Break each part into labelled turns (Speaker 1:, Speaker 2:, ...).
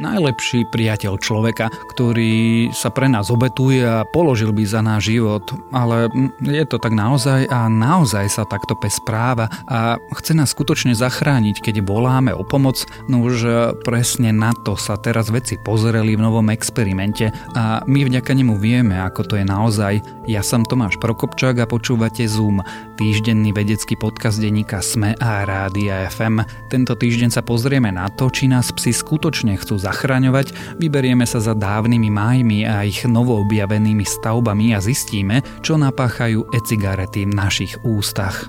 Speaker 1: najlepší priateľ človeka, ktorý sa pre nás obetuje a položil by za náš život. Ale je to tak naozaj a naozaj sa takto pes správa a chce nás skutočne zachrániť, keď voláme o pomoc. No už presne na to sa teraz veci pozreli v novom experimente a my vďaka nemu vieme, ako to je naozaj. Ja som Tomáš Prokopčák a počúvate Zoom, týždenný vedecký podcast denníka SME a Rádia FM. Tento týždeň sa pozrieme na to, či nás psi skutočne chcú zachraňovať, vyberieme sa za dávnymi májmi a ich novoobjavenými stavbami a zistíme, čo napáchajú e-cigarety v našich ústach.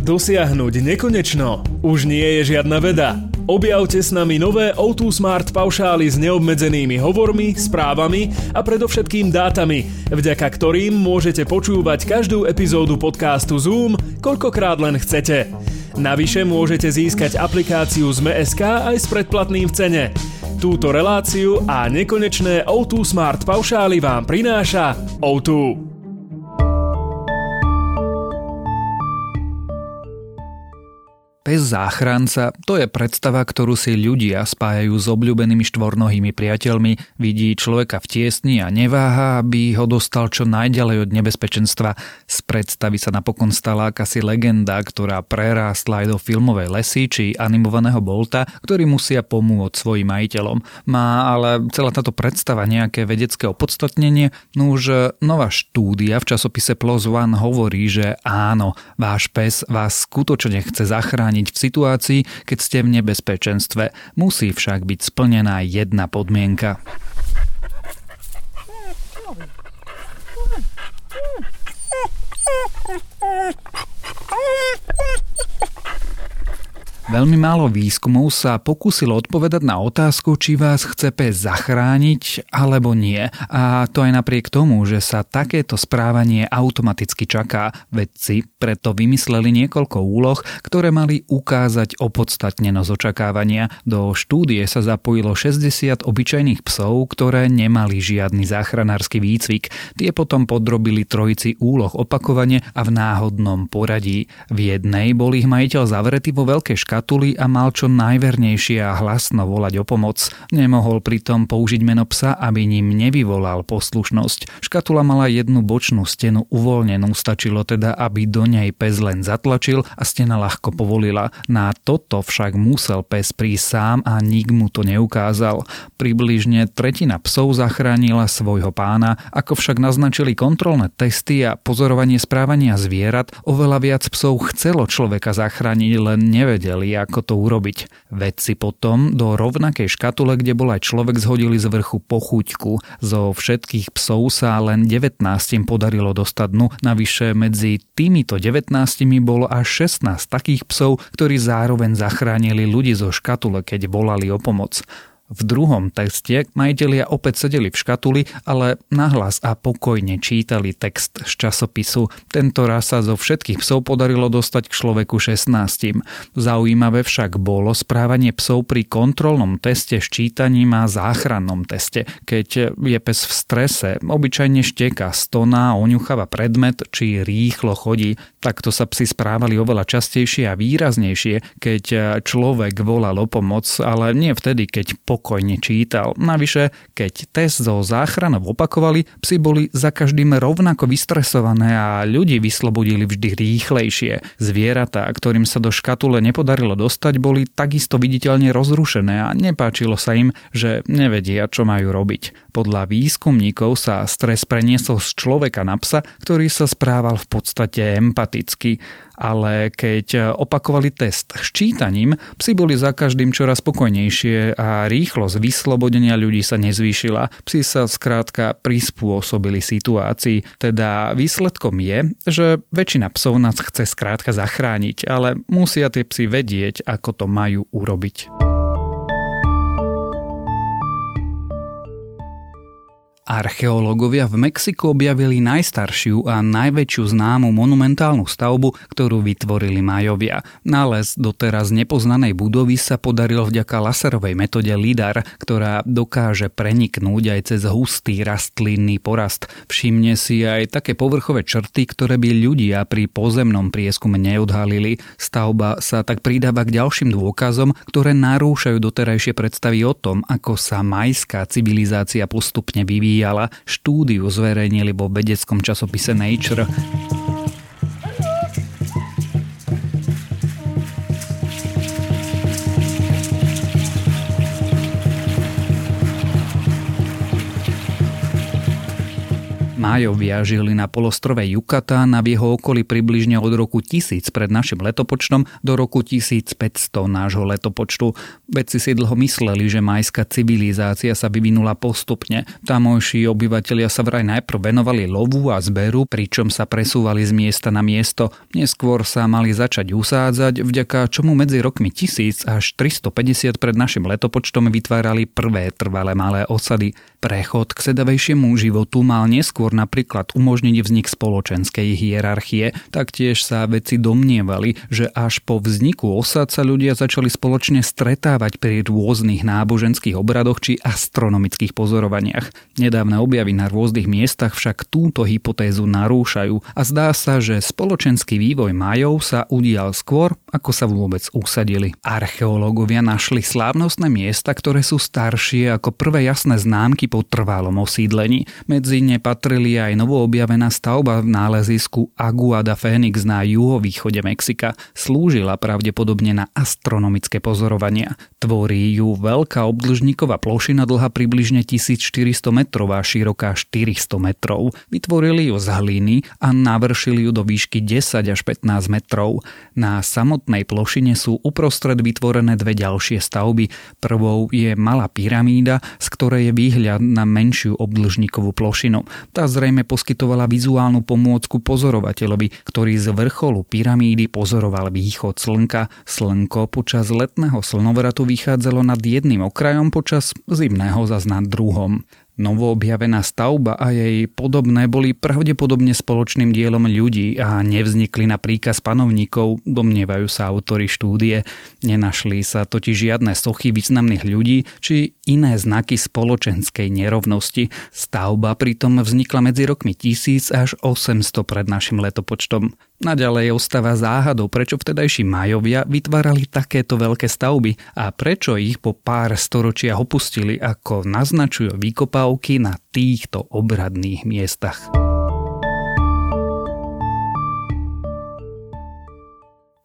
Speaker 2: Dosiahnuť nekonečno už nie je žiadna veda. Objavte s nami nové O2 Smart paušály s neobmedzenými hovormi, správami a predovšetkým dátami, vďaka ktorým môžete počúvať každú epizódu podcastu Zoom, koľkokrát len chcete. Navyše môžete získať aplikáciu z MSK aj s predplatným v cene. Túto reláciu a nekonečné O2 Smart paušály vám prináša O2.
Speaker 1: Pes záchranca to je predstava, ktorú si ľudia spájajú s obľúbenými štvornohými priateľmi. Vidí človeka v tiesni a neváha, aby ho dostal čo najďalej od nebezpečenstva. Z predstavy sa napokon stala akási legenda, ktorá prerástla aj do filmovej lesy či animovaného bolta, ktorí musia pomôcť svojim majiteľom. Má ale celá táto predstava nejaké vedecké opodstatnenie? No už nová štúdia v časopise PLOS ONE hovorí, že áno, váš pes vás skutočne chce zachrániť zachrániť v situácii, keď ste v nebezpečenstve. Musí však byť splnená jedna podmienka. Veľmi málo výskumov sa pokúsilo odpovedať na otázku, či vás chce pes zachrániť alebo nie. A to aj napriek tomu, že sa takéto správanie automaticky čaká. Vedci preto vymysleli niekoľko úloh, ktoré mali ukázať opodstatnenosť očakávania. Do štúdie sa zapojilo 60 obyčajných psov, ktoré nemali žiadny záchranársky výcvik. Tie potom podrobili trojici úloh opakovane a v náhodnom poradí. V jednej bol ich majiteľ zavretý vo veľkej škatule škatuly a mal čo najvernejšie a hlasno volať o pomoc. Nemohol pritom použiť meno psa, aby ním nevyvolal poslušnosť. Škatula mala jednu bočnú stenu uvoľnenú, stačilo teda, aby do nej pes len zatlačil a stena ľahko povolila. Na toto však musel pes prísť sám a nik mu to neukázal. Približne tretina psov zachránila svojho pána, ako však naznačili kontrolné testy a pozorovanie správania zvierat, oveľa viac psov chcelo človeka zachrániť, len nevedeli, ako to urobiť. Vedci potom do rovnakej škatule, kde bol aj človek, zhodili z vrchu pochuťku. Zo všetkých psov sa len 19 podarilo dostať dnu, navyše medzi týmito 19 bolo až 16 takých psov, ktorí zároveň zachránili ľudí zo škatule, keď volali o pomoc. V druhom texte majiteľia opäť sedeli v škatuli, ale nahlas a pokojne čítali text z časopisu. Tento raz sa zo všetkých psov podarilo dostať k človeku 16. Zaujímavé však bolo správanie psov pri kontrolnom teste ščítaním a záchrannom teste. Keď je pes v strese, obyčajne šteka, stoná, oňucháva predmet či rýchlo chodí. Takto sa psi správali oveľa častejšie a výraznejšie, keď človek volal o pomoc, ale nie vtedy, keď po pokojne čítal. Navyše, keď test zo záchranov opakovali, psi boli za každým rovnako vystresované a ľudí vyslobodili vždy rýchlejšie. Zvieratá, ktorým sa do škatule nepodarilo dostať, boli takisto viditeľne rozrušené a nepáčilo sa im, že nevedia, čo majú robiť. Podľa výskumníkov sa stres preniesol z človeka na psa, ktorý sa správal v podstate empaticky ale keď opakovali test ščítaním, psi boli za každým čoraz spokojnejšie a rýchlosť vyslobodenia ľudí sa nezvýšila. Psi sa skrátka prispôsobili situácii. Teda výsledkom je, že väčšina psov nás chce skrátka zachrániť, ale musia tie psi vedieť, ako to majú urobiť. Archeológovia v Mexiku objavili najstaršiu a najväčšiu známu monumentálnu stavbu, ktorú vytvorili Majovia. Nález doteraz nepoznanej budovy sa podaril vďaka laserovej metóde LIDAR, ktorá dokáže preniknúť aj cez hustý rastlinný porast. Všimne si aj také povrchové črty, ktoré by ľudia pri pozemnom prieskume neodhalili. Stavba sa tak pridáva k ďalším dôkazom, ktoré narúšajú doterajšie predstavy o tom, ako sa majská civilizácia postupne vyvíja vyvíjala, štúdiu zverejnili vo vedeckom časopise Nature. Májovia žili na polostrove Yucatán a v jeho okolí približne od roku 1000 pred našim letopočtom do roku 1500 nášho letopočtu. Vedci si dlho mysleli, že majská civilizácia sa vyvinula postupne. Tamojší obyvatelia sa vraj najprv venovali lovu a zberu, pričom sa presúvali z miesta na miesto. Neskôr sa mali začať usádzať, vďaka čomu medzi rokmi 1000 až 350 pred našim letopočtom vytvárali prvé trvalé malé osady. Prechod k sedavejšiemu životu mal neskôr napríklad umožniť vznik spoločenskej hierarchie. Taktiež sa vedci domnievali, že až po vzniku osad sa ľudia začali spoločne stretávať pri rôznych náboženských obradoch či astronomických pozorovaniach. Nedávne objavy na rôznych miestach však túto hypotézu narúšajú a zdá sa, že spoločenský vývoj Majov sa udial skôr, ako sa vôbec usadili. Archeológovia našli slávnostné miesta, ktoré sú staršie ako prvé jasné známky po trvalom osídlení. Medzi ne patrili aj novoobjavená stavba v nálezisku Aguada Phoenix na juhovýchode Mexika. Slúžila pravdepodobne na astronomické pozorovania. Tvorí ju veľká obdĺžníková plošina dlhá približne 1400 metrov a široká 400 metrov. Vytvorili ju z hliny a navršili ju do výšky 10 až 15 metrov. Na samotnej plošine sú uprostred vytvorené dve ďalšie stavby. Prvou je malá pyramída, z ktorej je výhľad na menšiu obdĺžnikovú plošinu. Tá zrejme poskytovala vizuálnu pomôcku pozorovateľovi, ktorý z vrcholu pyramídy pozoroval východ slnka. Slnko počas letného slnovratu vychádzalo nad jedným okrajom, počas zimného zas nad druhom. Novoobjavená stavba a jej podobné boli pravdepodobne spoločným dielom ľudí a nevznikli na príkaz panovníkov, domnievajú sa autory štúdie. Nenašli sa totiž žiadne sochy významných ľudí či iné znaky spoločenskej nerovnosti. Stavba pritom vznikla medzi rokmi 1000 až 800 pred našim letopočtom. Naďalej ostáva záhadou, prečo vtedajší Majovia vytvárali takéto veľké stavby a prečo ich po pár storočiach opustili, ako naznačujú vykopávky na týchto obradných miestach.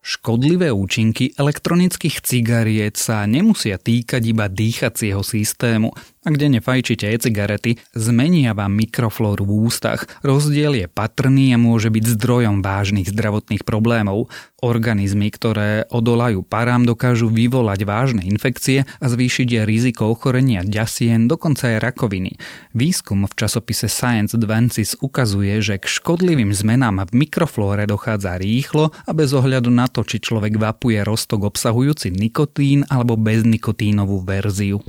Speaker 1: Škodlivé účinky elektronických cigariet sa nemusia týkať iba dýchacieho systému. A kde nefajčíte e-cigarety, zmenia vám mikroflóru v ústach. Rozdiel je patrný a môže byť zdrojom vážnych zdravotných problémov. Organizmy, ktoré odolajú parám, dokážu vyvolať vážne infekcie a zvýšiť riziko ochorenia ďasien, dokonca aj rakoviny. Výskum v časopise Science Advances ukazuje, že k škodlivým zmenám v mikroflóre dochádza rýchlo a bez ohľadu na to, či človek vapuje rostok obsahujúci nikotín alebo beznikotínovú verziu.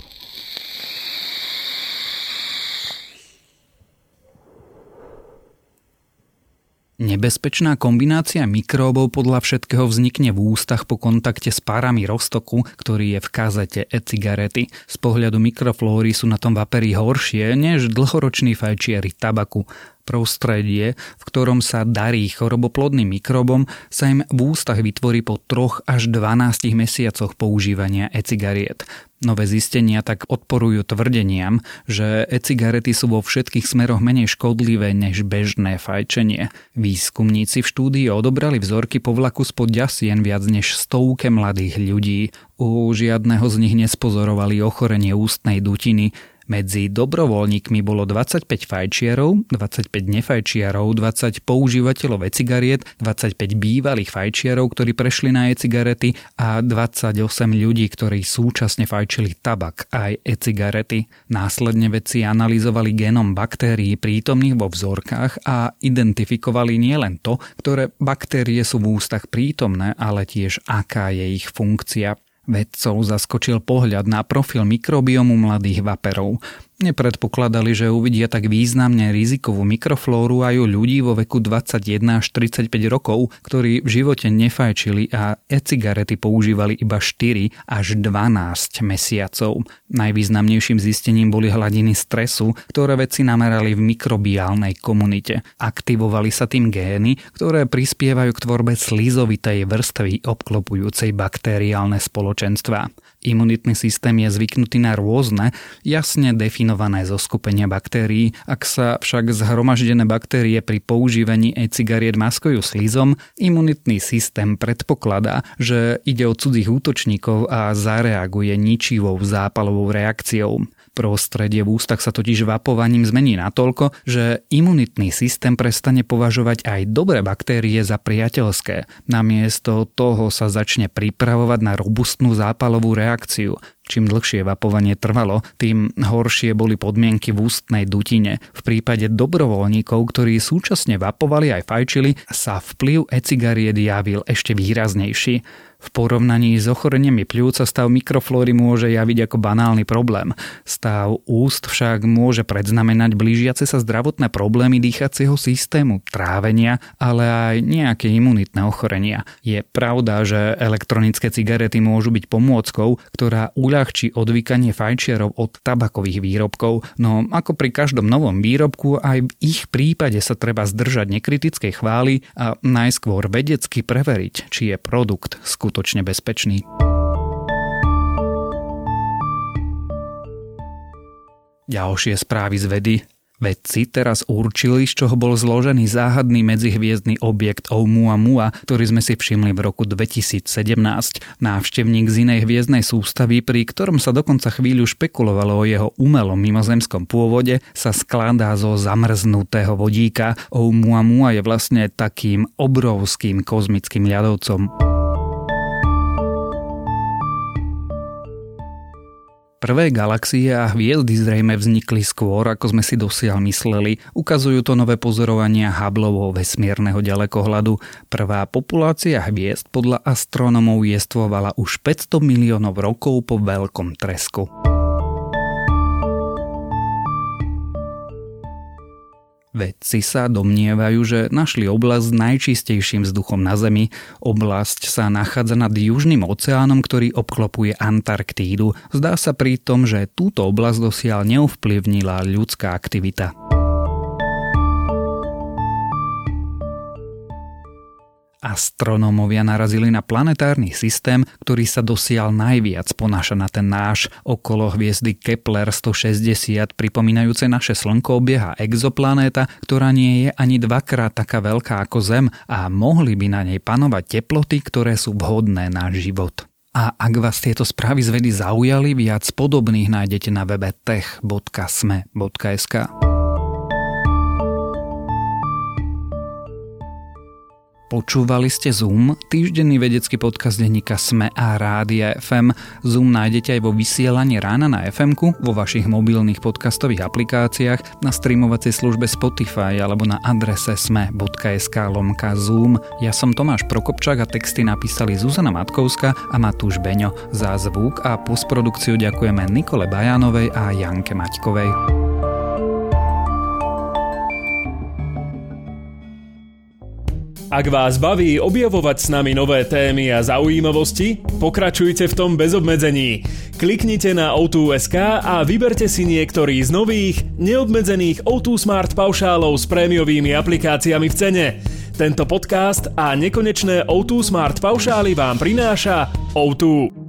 Speaker 1: Nebezpečná kombinácia mikróbov podľa všetkého vznikne v ústach po kontakte s párami roztoku, ktorý je v kazete e-cigarety. Z pohľadu mikroflóry sú na tom vapery horšie než dlhoroční fajčiari tabaku. Prostredie, v ktorom sa darí choroboplodným mikrobom, sa im v ústach vytvorí po 3 až 12 mesiacoch používania e-cigariet. Nové zistenia tak odporujú tvrdeniam, že e-cigarety sú vo všetkých smeroch menej škodlivé než bežné fajčenie. Výskumníci v štúdii odobrali vzorky povlaku spod ďasien viac než stovke mladých ľudí. U žiadneho z nich nespozorovali ochorenie ústnej dutiny, medzi dobrovoľníkmi bolo 25 fajčiarov, 25 nefajčiarov, 20 používateľov e-cigariet, 25 bývalých fajčiarov, ktorí prešli na e-cigarety a 28 ľudí, ktorí súčasne fajčili tabak aj e-cigarety. Následne vedci analyzovali genom baktérií prítomných vo vzorkách a identifikovali nielen to, ktoré baktérie sú v ústach prítomné, ale tiež aká je ich funkcia. Vedcov zaskočil pohľad na profil mikrobiomu mladých vaperov. Nepredpokladali, že uvidia tak významne rizikovú mikroflóru aj u ľudí vo veku 21 až 35 rokov, ktorí v živote nefajčili a e-cigarety používali iba 4 až 12 mesiacov. Najvýznamnejším zistením boli hladiny stresu, ktoré vedci namerali v mikrobiálnej komunite. Aktivovali sa tým gény, ktoré prispievajú k tvorbe slizovitej vrstvy obklopujúcej bakteriálne spoločenstva. Imunitný systém je zvyknutý na rôzne, jasne definované zoskupenia baktérií. Ak sa však zhromaždené baktérie pri používaní e-cigariet maskujú slizom, imunitný systém predpokladá, že ide o cudzích útočníkov a zareaguje ničivou zápalovou reakciou. Prostredie v ústach sa totiž vapovaním zmení natoľko, že imunitný systém prestane považovať aj dobré baktérie za priateľské. Namiesto toho sa začne pripravovať na robustnú zápalovú reakciu. Čím dlhšie vapovanie trvalo, tým horšie boli podmienky v ústnej dutine. V prípade dobrovoľníkov, ktorí súčasne vapovali aj fajčili, sa vplyv e-cigariet javil ešte výraznejší. V porovnaní s ochoreniami pľúca stav mikroflóry môže javiť ako banálny problém. Stav úst však môže predznamenať blížiace sa zdravotné problémy dýchacieho systému, trávenia, ale aj nejaké imunitné ochorenia. Je pravda, že elektronické cigarety môžu byť pomôckou, ktorá uľahčí odvykanie fajčiarov od tabakových výrobkov, no ako pri každom novom výrobku aj v ich prípade sa treba zdržať nekritickej chvály a najskôr vedecky preveriť, či je produkt skutočný skutočne bezpečný. Ďalšie správy z vedy. Vedci teraz určili, z čoho bol zložený záhadný medzihviezdny objekt Oumuamua, ktorý sme si všimli v roku 2017. Návštevník z inej hviezdnej sústavy, pri ktorom sa dokonca chvíľu špekulovalo o jeho umelom mimozemskom pôvode, sa skladá zo zamrznutého vodíka. Oumuamua je vlastne takým obrovským kozmickým ľadovcom. Prvé galaxie a hviezdy zrejme vznikli skôr, ako sme si dosiaľ mysleli. Ukazujú to nové pozorovania Hubbleho vesmírneho ďalekohľadu. Prvá populácia hviezd podľa astronomov jestvovala už 500 miliónov rokov po veľkom tresku. Vedci sa domnievajú, že našli oblasť s najčistejším vzduchom na Zemi. Oblasť sa nachádza nad Južným oceánom, ktorý obklopuje Antarktídu. Zdá sa pritom, že túto oblasť dosiaľ neovplyvnila ľudská aktivita. Astronómovia narazili na planetárny systém, ktorý sa dosial najviac ponáša na ten náš. Okolo hviezdy Kepler 160, pripomínajúce naše Slnko, obieha exoplanéta, ktorá nie je ani dvakrát taká veľká ako Zem a mohli by na nej panovať teploty, ktoré sú vhodné na život. A ak vás tieto správy z vedy zaujali, viac podobných nájdete na webe tech.sme.sk. Počúvali ste Zoom, týždenný vedecký podcast denníka Sme a Rádia FM. Zoom nájdete aj vo vysielaní rána na fm vo vašich mobilných podcastových aplikáciách, na streamovacej službe Spotify alebo na adrese sme.sk lomka Zoom. Ja som Tomáš Prokopčák a texty napísali Zuzana Matkovska a Matúš Beňo. Za zvuk a postprodukciu ďakujeme Nikole Bajánovej a Janke Maťkovej.
Speaker 2: Ak vás baví objavovať s nami nové témy a zaujímavosti, pokračujte v tom bez obmedzení. Kliknite na O2.sk a vyberte si niektorý z nových, neobmedzených O2 Smart paušálov s prémiovými aplikáciami v cene. Tento podcast a nekonečné O2 Smart paušály vám prináša O2.